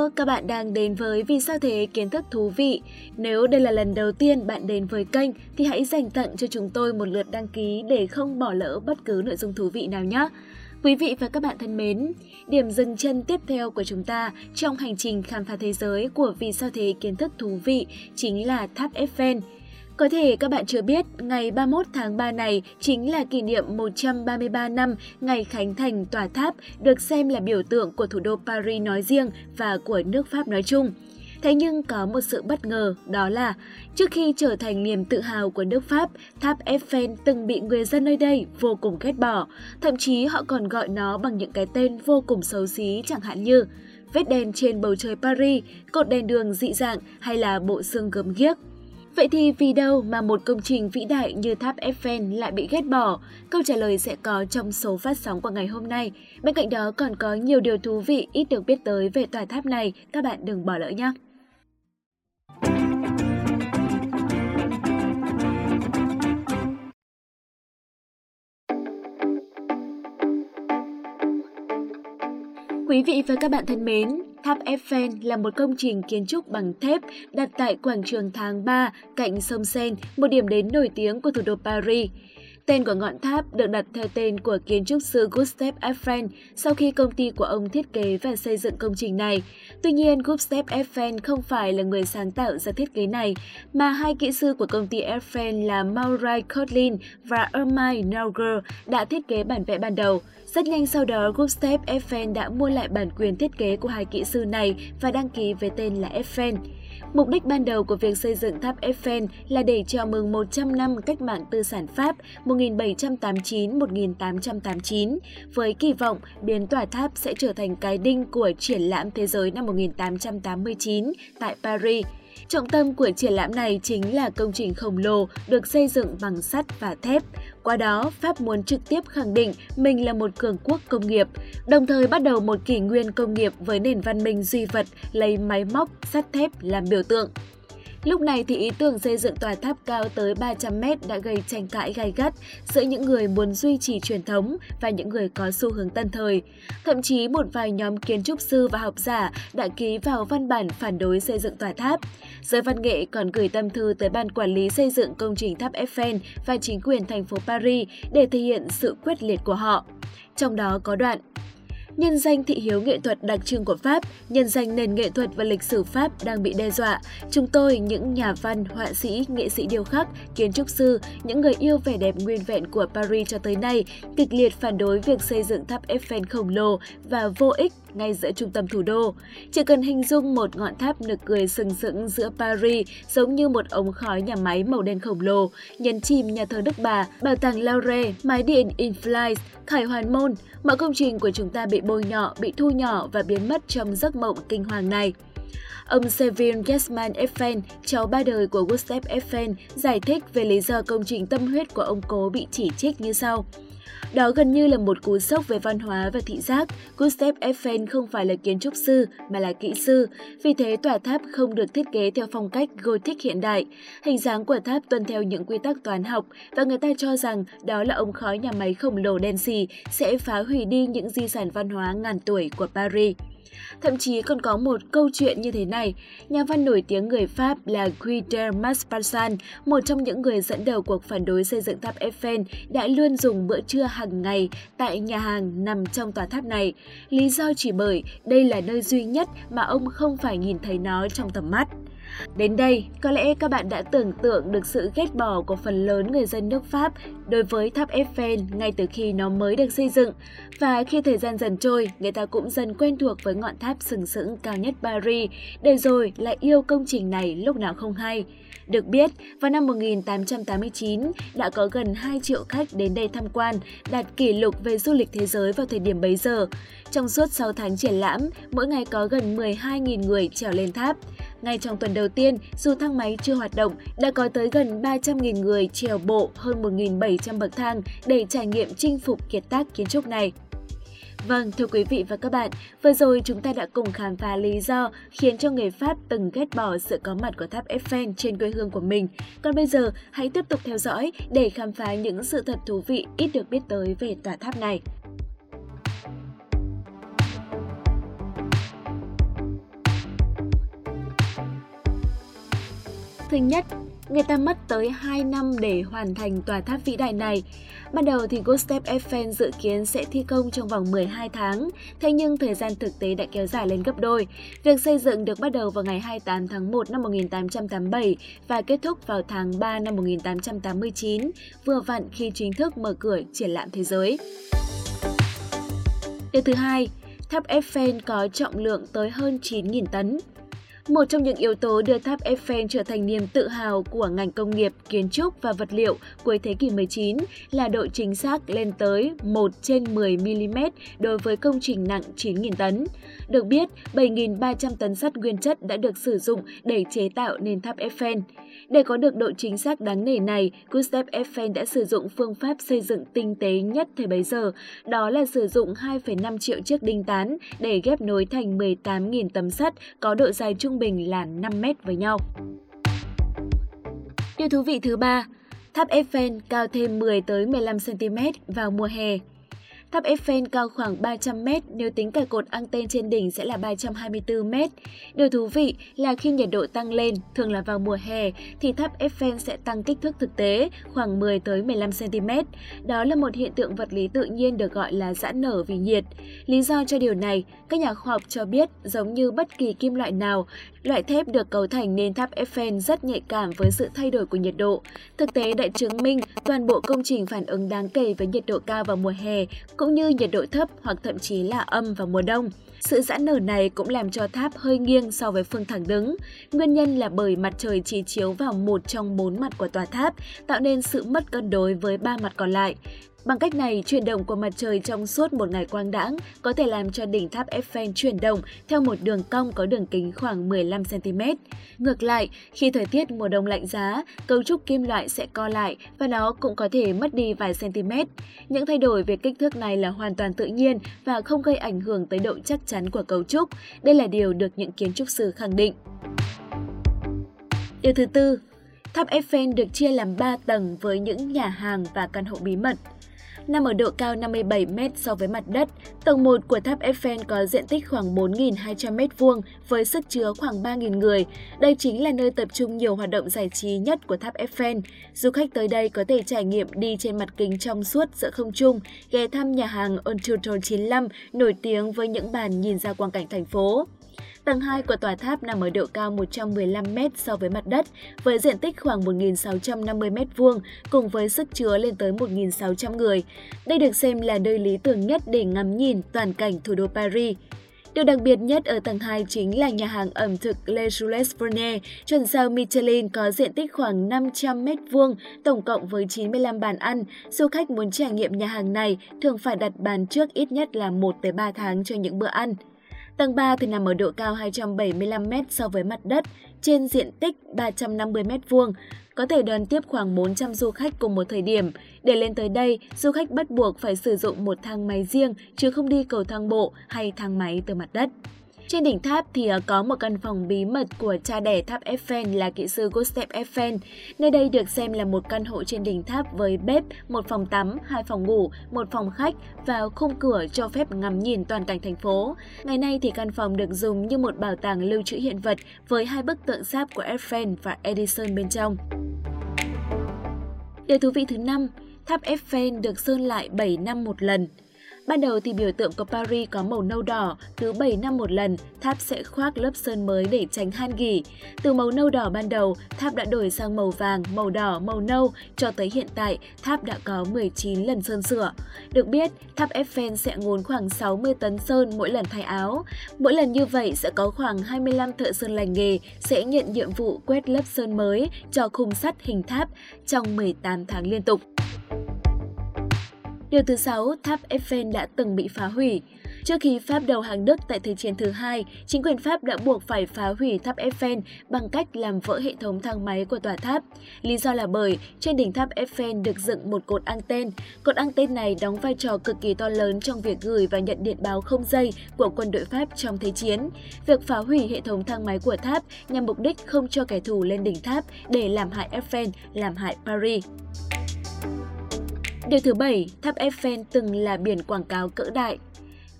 Hello, các bạn đang đến với Vì sao thế kiến thức thú vị. Nếu đây là lần đầu tiên bạn đến với kênh thì hãy dành tặng cho chúng tôi một lượt đăng ký để không bỏ lỡ bất cứ nội dung thú vị nào nhé. Quý vị và các bạn thân mến, điểm dừng chân tiếp theo của chúng ta trong hành trình khám phá thế giới của Vì sao thế kiến thức thú vị chính là tháp Eiffel. Có thể các bạn chưa biết, ngày 31 tháng 3 này chính là kỷ niệm 133 năm ngày khánh thành tòa tháp được xem là biểu tượng của thủ đô Paris nói riêng và của nước Pháp nói chung. Thế nhưng có một sự bất ngờ, đó là trước khi trở thành niềm tự hào của nước Pháp, tháp Eiffel từng bị người dân nơi đây vô cùng ghét bỏ. Thậm chí họ còn gọi nó bằng những cái tên vô cùng xấu xí chẳng hạn như vết đèn trên bầu trời Paris, cột đèn đường dị dạng hay là bộ xương gớm ghiếc. Vậy thì vì đâu mà một công trình vĩ đại như tháp Eiffel lại bị ghét bỏ? Câu trả lời sẽ có trong số phát sóng của ngày hôm nay. Bên cạnh đó còn có nhiều điều thú vị ít được biết tới về tòa tháp này, các bạn đừng bỏ lỡ nhé! Quý vị và các bạn thân mến, Tháp Eiffel là một công trình kiến trúc bằng thép đặt tại quảng trường tháng 3 cạnh sông Seine, một điểm đến nổi tiếng của thủ đô Paris. Tên của ngọn tháp được đặt theo tên của kiến trúc sư Gustave Eiffel sau khi công ty của ông thiết kế và xây dựng công trình này. Tuy nhiên, Gustave Eiffel không phải là người sáng tạo ra thiết kế này, mà hai kỹ sư của công ty Eiffel là Maury Kotlin và Ermine Nauger đã thiết kế bản vẽ ban đầu. Rất nhanh sau đó, Gustave Eiffel đã mua lại bản quyền thiết kế của hai kỹ sư này và đăng ký với tên là Eiffel. Mục đích ban đầu của việc xây dựng tháp Eiffel là để chào mừng 100 năm cách mạng tư sản Pháp 1789-1889, với kỳ vọng biến tòa tháp sẽ trở thành cái đinh của triển lãm thế giới năm 1889 tại Paris. Trọng tâm của triển lãm này chính là công trình khổng lồ được xây dựng bằng sắt và thép. Qua đó, Pháp muốn trực tiếp khẳng định mình là một cường quốc công nghiệp, đồng thời bắt đầu một kỷ nguyên công nghiệp với nền văn minh duy vật lấy máy móc, sắt thép làm biểu tượng. Lúc này thì ý tưởng xây dựng tòa tháp cao tới 300 mét đã gây tranh cãi gay gắt giữa những người muốn duy trì truyền thống và những người có xu hướng tân thời. Thậm chí một vài nhóm kiến trúc sư và học giả đã ký vào văn bản phản đối xây dựng tòa tháp. Giới văn nghệ còn gửi tâm thư tới ban quản lý xây dựng công trình tháp Eiffel và chính quyền thành phố Paris để thể hiện sự quyết liệt của họ. Trong đó có đoạn nhân danh thị hiếu nghệ thuật đặc trưng của Pháp, nhân danh nền nghệ thuật và lịch sử Pháp đang bị đe dọa. Chúng tôi, những nhà văn, họa sĩ, nghệ sĩ điêu khắc, kiến trúc sư, những người yêu vẻ đẹp nguyên vẹn của Paris cho tới nay, kịch liệt phản đối việc xây dựng tháp Eiffel khổng lồ và vô ích ngay giữa trung tâm thủ đô. Chỉ cần hình dung một ngọn tháp nực cười sừng sững giữa Paris giống như một ống khói nhà máy màu đen khổng lồ, nhấn chìm nhà thờ Đức Bà, bảo tàng Louvre, mái điện Inflies, Khải Hoàn Môn, mọi công trình của chúng ta bị bôi nhọ, bị thu nhỏ và biến mất trong giấc mộng kinh hoàng này. Ông Sevin Gesman Eiffel, cháu ba đời của Gustave Eiffel, giải thích về lý do công trình tâm huyết của ông cố bị chỉ trích như sau. Đó gần như là một cú sốc về văn hóa và thị giác. Gustave Eiffel không phải là kiến trúc sư mà là kỹ sư, vì thế tòa tháp không được thiết kế theo phong cách Gothic hiện đại. Hình dáng của tháp tuân theo những quy tắc toán học và người ta cho rằng đó là ống khói nhà máy khổng lồ đen xì sẽ phá hủy đi những di sản văn hóa ngàn tuổi của Paris. Thậm chí còn có một câu chuyện như thế này. Nhà văn nổi tiếng người Pháp là Guy de Maupassant, một trong những người dẫn đầu cuộc phản đối xây dựng tháp Eiffel, đã luôn dùng bữa trưa hàng ngày tại nhà hàng nằm trong tòa tháp này. Lý do chỉ bởi đây là nơi duy nhất mà ông không phải nhìn thấy nó trong tầm mắt. Đến đây, có lẽ các bạn đã tưởng tượng được sự ghét bỏ của phần lớn người dân nước Pháp đối với tháp Eiffel ngay từ khi nó mới được xây dựng. Và khi thời gian dần trôi, người ta cũng dần quen thuộc với ngọn tháp sừng sững cao nhất Paris, để rồi lại yêu công trình này lúc nào không hay. Được biết, vào năm 1889 đã có gần 2 triệu khách đến đây tham quan, đạt kỷ lục về du lịch thế giới vào thời điểm bấy giờ. Trong suốt 6 tháng triển lãm, mỗi ngày có gần 12.000 người trèo lên tháp. Ngay trong tuần đầu tiên, dù thang máy chưa hoạt động, đã có tới gần 300.000 người trèo bộ hơn 1.700 bậc thang để trải nghiệm chinh phục kiệt tác kiến trúc này. Vâng, thưa quý vị và các bạn, vừa rồi chúng ta đã cùng khám phá lý do khiến cho người Pháp từng ghét bỏ sự có mặt của tháp Eiffel trên quê hương của mình. Còn bây giờ, hãy tiếp tục theo dõi để khám phá những sự thật thú vị ít được biết tới về tòa tháp này. Thứ nhất, người ta mất tới 2 năm để hoàn thành tòa tháp vĩ đại này. Ban đầu thì Gustave Eiffel dự kiến sẽ thi công trong vòng 12 tháng, thế nhưng thời gian thực tế đã kéo dài lên gấp đôi. Việc xây dựng được bắt đầu vào ngày 28 tháng 1 năm 1887 và kết thúc vào tháng 3 năm 1889, vừa vặn khi chính thức mở cửa triển lãm thế giới. Điều thứ hai, tháp Eiffel có trọng lượng tới hơn 9.000 tấn. Một trong những yếu tố đưa tháp Eiffel trở thành niềm tự hào của ngành công nghiệp, kiến trúc và vật liệu cuối thế kỷ 19 là độ chính xác lên tới 1 trên 10 mm đối với công trình nặng 9.000 tấn. Được biết, 7.300 tấn sắt nguyên chất đã được sử dụng để chế tạo nên tháp Eiffel. Để có được độ chính xác đáng nể này, Gustave Eiffel đã sử dụng phương pháp xây dựng tinh tế nhất thời bấy giờ, đó là sử dụng 2,5 triệu chiếc đinh tán để ghép nối thành 18.000 tấm sắt có độ dài trung bình là 5 mét với nhau. Điều thú vị thứ ba, tháp Eiffel cao thêm 10 tới 15 cm vào mùa hè. Tháp Eiffel cao khoảng 300 mét, nếu tính cả cột anten trên đỉnh sẽ là 324 mét. Điều thú vị là khi nhiệt độ tăng lên, thường là vào mùa hè, thì tháp Eiffel sẽ tăng kích thước thực tế khoảng 10 tới 15 cm. Đó là một hiện tượng vật lý tự nhiên được gọi là giãn nở vì nhiệt. Lý do cho điều này, các nhà khoa học cho biết giống như bất kỳ kim loại nào, loại thép được cấu thành nên tháp Eiffel rất nhạy cảm với sự thay đổi của nhiệt độ. Thực tế đã chứng minh toàn bộ công trình phản ứng đáng kể với nhiệt độ cao vào mùa hè cũng như nhiệt độ thấp hoặc thậm chí là âm vào mùa đông. Sự giãn nở này cũng làm cho tháp hơi nghiêng so với phương thẳng đứng. Nguyên nhân là bởi mặt trời chỉ chiếu vào một trong bốn mặt của tòa tháp, tạo nên sự mất cân đối với ba mặt còn lại. Bằng cách này, chuyển động của mặt trời trong suốt một ngày quang đãng có thể làm cho đỉnh tháp Eiffel chuyển động theo một đường cong có đường kính khoảng 15cm. Ngược lại, khi thời tiết mùa đông lạnh giá, cấu trúc kim loại sẽ co lại và nó cũng có thể mất đi vài cm. Những thay đổi về kích thước này là hoàn toàn tự nhiên và không gây ảnh hưởng tới độ chắc chắn của cấu trúc. Đây là điều được những kiến trúc sư khẳng định. Điều thứ tư, Tháp Eiffel được chia làm 3 tầng với những nhà hàng và căn hộ bí mật nằm ở độ cao 57 m so với mặt đất. Tầng 1 của tháp Eiffel có diện tích khoảng 4.200 m2 với sức chứa khoảng 3.000 người. Đây chính là nơi tập trung nhiều hoạt động giải trí nhất của tháp Eiffel. Du khách tới đây có thể trải nghiệm đi trên mặt kính trong suốt giữa không trung, ghé thăm nhà hàng Ontutor 95 nổi tiếng với những bàn nhìn ra quang cảnh thành phố. Tầng 2 của tòa tháp nằm ở độ cao 115 m so với mặt đất, với diện tích khoảng 1.650 m2, cùng với sức chứa lên tới 1.600 người. Đây được xem là nơi lý tưởng nhất để ngắm nhìn toàn cảnh thủ đô Paris. Điều đặc biệt nhất ở tầng 2 chính là nhà hàng ẩm thực Le Jules Verne, chuẩn sao Michelin có diện tích khoảng 500 m2, tổng cộng với 95 bàn ăn. Du khách muốn trải nghiệm nhà hàng này thường phải đặt bàn trước ít nhất là 1-3 tháng cho những bữa ăn. Tầng 3 thì nằm ở độ cao 275m so với mặt đất, trên diện tích 350m2, có thể đón tiếp khoảng 400 du khách cùng một thời điểm. Để lên tới đây, du khách bắt buộc phải sử dụng một thang máy riêng chứ không đi cầu thang bộ hay thang máy từ mặt đất. Trên đỉnh tháp thì ờ, có một căn phòng bí mật của cha đẻ tháp Eiffel là kỹ sư Gustave Eiffel. Nơi đây được xem là một căn hộ trên đỉnh tháp với bếp, một phòng tắm, hai phòng ngủ, một phòng khách và khung cửa cho phép ngắm nhìn toàn cảnh thành phố. Ngày nay thì căn phòng được dùng như một bảo tàng lưu trữ hiện vật với hai bức tượng sáp của Eiffel và Edison bên trong. Điều thú vị thứ năm, tháp Eiffel được sơn lại 7 năm một lần. Ban đầu thì biểu tượng của Paris có màu nâu đỏ, cứ 7 năm một lần, tháp sẽ khoác lớp sơn mới để tránh han gỉ. Từ màu nâu đỏ ban đầu, tháp đã đổi sang màu vàng, màu đỏ, màu nâu, cho tới hiện tại, tháp đã có 19 lần sơn sửa. Được biết, tháp Eiffel sẽ ngốn khoảng 60 tấn sơn mỗi lần thay áo. Mỗi lần như vậy sẽ có khoảng 25 thợ sơn lành nghề sẽ nhận nhiệm vụ quét lớp sơn mới cho khung sắt hình tháp trong 18 tháng liên tục. Điều thứ sáu, tháp Eiffel đã từng bị phá hủy. Trước khi Pháp đầu hàng Đức tại Thế chiến thứ hai, chính quyền Pháp đã buộc phải phá hủy tháp Eiffel bằng cách làm vỡ hệ thống thang máy của tòa tháp. Lý do là bởi trên đỉnh tháp Eiffel được dựng một cột anten. Cột anten này đóng vai trò cực kỳ to lớn trong việc gửi và nhận điện báo không dây của quân đội Pháp trong Thế chiến. Việc phá hủy hệ thống thang máy của tháp nhằm mục đích không cho kẻ thù lên đỉnh tháp để làm hại Eiffel, làm hại Paris. Điều thứ bảy, tháp Eiffel từng là biển quảng cáo cỡ đại.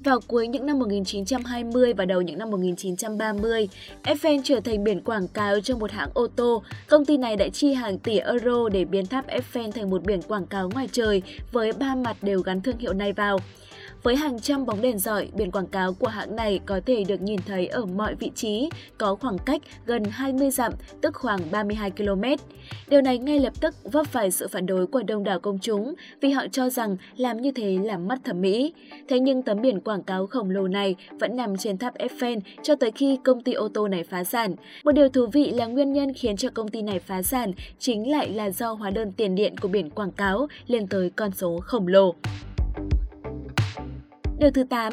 Vào cuối những năm 1920 và đầu những năm 1930, Eiffel trở thành biển quảng cáo cho một hãng ô tô. Công ty này đã chi hàng tỷ euro để biến tháp Eiffel thành một biển quảng cáo ngoài trời với ba mặt đều gắn thương hiệu này vào. Với hàng trăm bóng đèn giỏi, biển quảng cáo của hãng này có thể được nhìn thấy ở mọi vị trí, có khoảng cách gần 20 dặm, tức khoảng 32 km. Điều này ngay lập tức vấp phải sự phản đối của đông đảo công chúng vì họ cho rằng làm như thế là mất thẩm mỹ. Thế nhưng tấm biển quảng cáo khổng lồ này vẫn nằm trên tháp Eiffel cho tới khi công ty ô tô này phá sản. Một điều thú vị là nguyên nhân khiến cho công ty này phá sản chính lại là do hóa đơn tiền điện của biển quảng cáo lên tới con số khổng lồ. Điều thứ 8.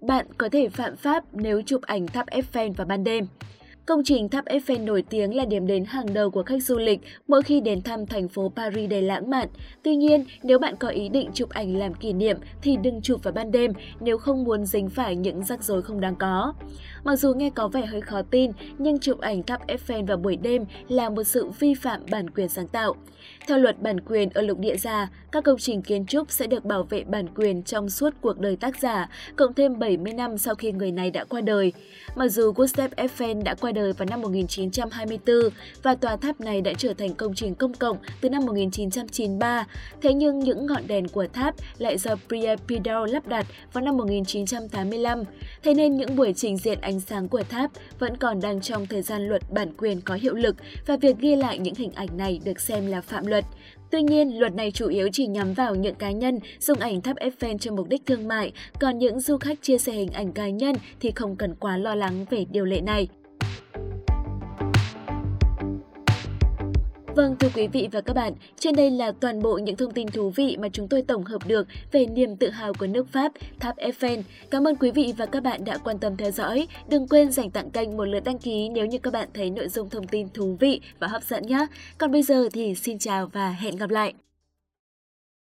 Bạn có thể phạm pháp nếu chụp ảnh tháp Eiffel vào ban đêm. Công trình tháp Eiffel nổi tiếng là điểm đến hàng đầu của khách du lịch mỗi khi đến thăm thành phố Paris đầy lãng mạn. Tuy nhiên, nếu bạn có ý định chụp ảnh làm kỷ niệm thì đừng chụp vào ban đêm nếu không muốn dính phải những rắc rối không đáng có. Mặc dù nghe có vẻ hơi khó tin, nhưng chụp ảnh tháp Eiffel vào buổi đêm là một sự vi phạm bản quyền sáng tạo. Theo luật bản quyền ở lục địa già, các công trình kiến trúc sẽ được bảo vệ bản quyền trong suốt cuộc đời tác giả, cộng thêm 70 năm sau khi người này đã qua đời. Mặc dù Gustave Eiffel đã qua đời vào năm 1924 và tòa tháp này đã trở thành công trình công cộng từ năm 1993, thế nhưng những ngọn đèn của tháp lại do Pierre Pidal lắp đặt vào năm 1985, thế nên những buổi trình diễn ánh sáng của tháp vẫn còn đang trong thời gian luật bản quyền có hiệu lực và việc ghi lại những hình ảnh này được xem là phạm luật. Tuy nhiên, luật này chủ yếu chỉ nhắm vào những cá nhân dùng ảnh tháp Eiffel cho mục đích thương mại, còn những du khách chia sẻ hình ảnh cá nhân thì không cần quá lo lắng về điều lệ này. Vâng thưa quý vị và các bạn, trên đây là toàn bộ những thông tin thú vị mà chúng tôi tổng hợp được về niềm tự hào của nước Pháp, tháp Eiffel. Cảm ơn quý vị và các bạn đã quan tâm theo dõi. Đừng quên dành tặng kênh một lượt đăng ký nếu như các bạn thấy nội dung thông tin thú vị và hấp dẫn nhé. Còn bây giờ thì xin chào và hẹn gặp lại.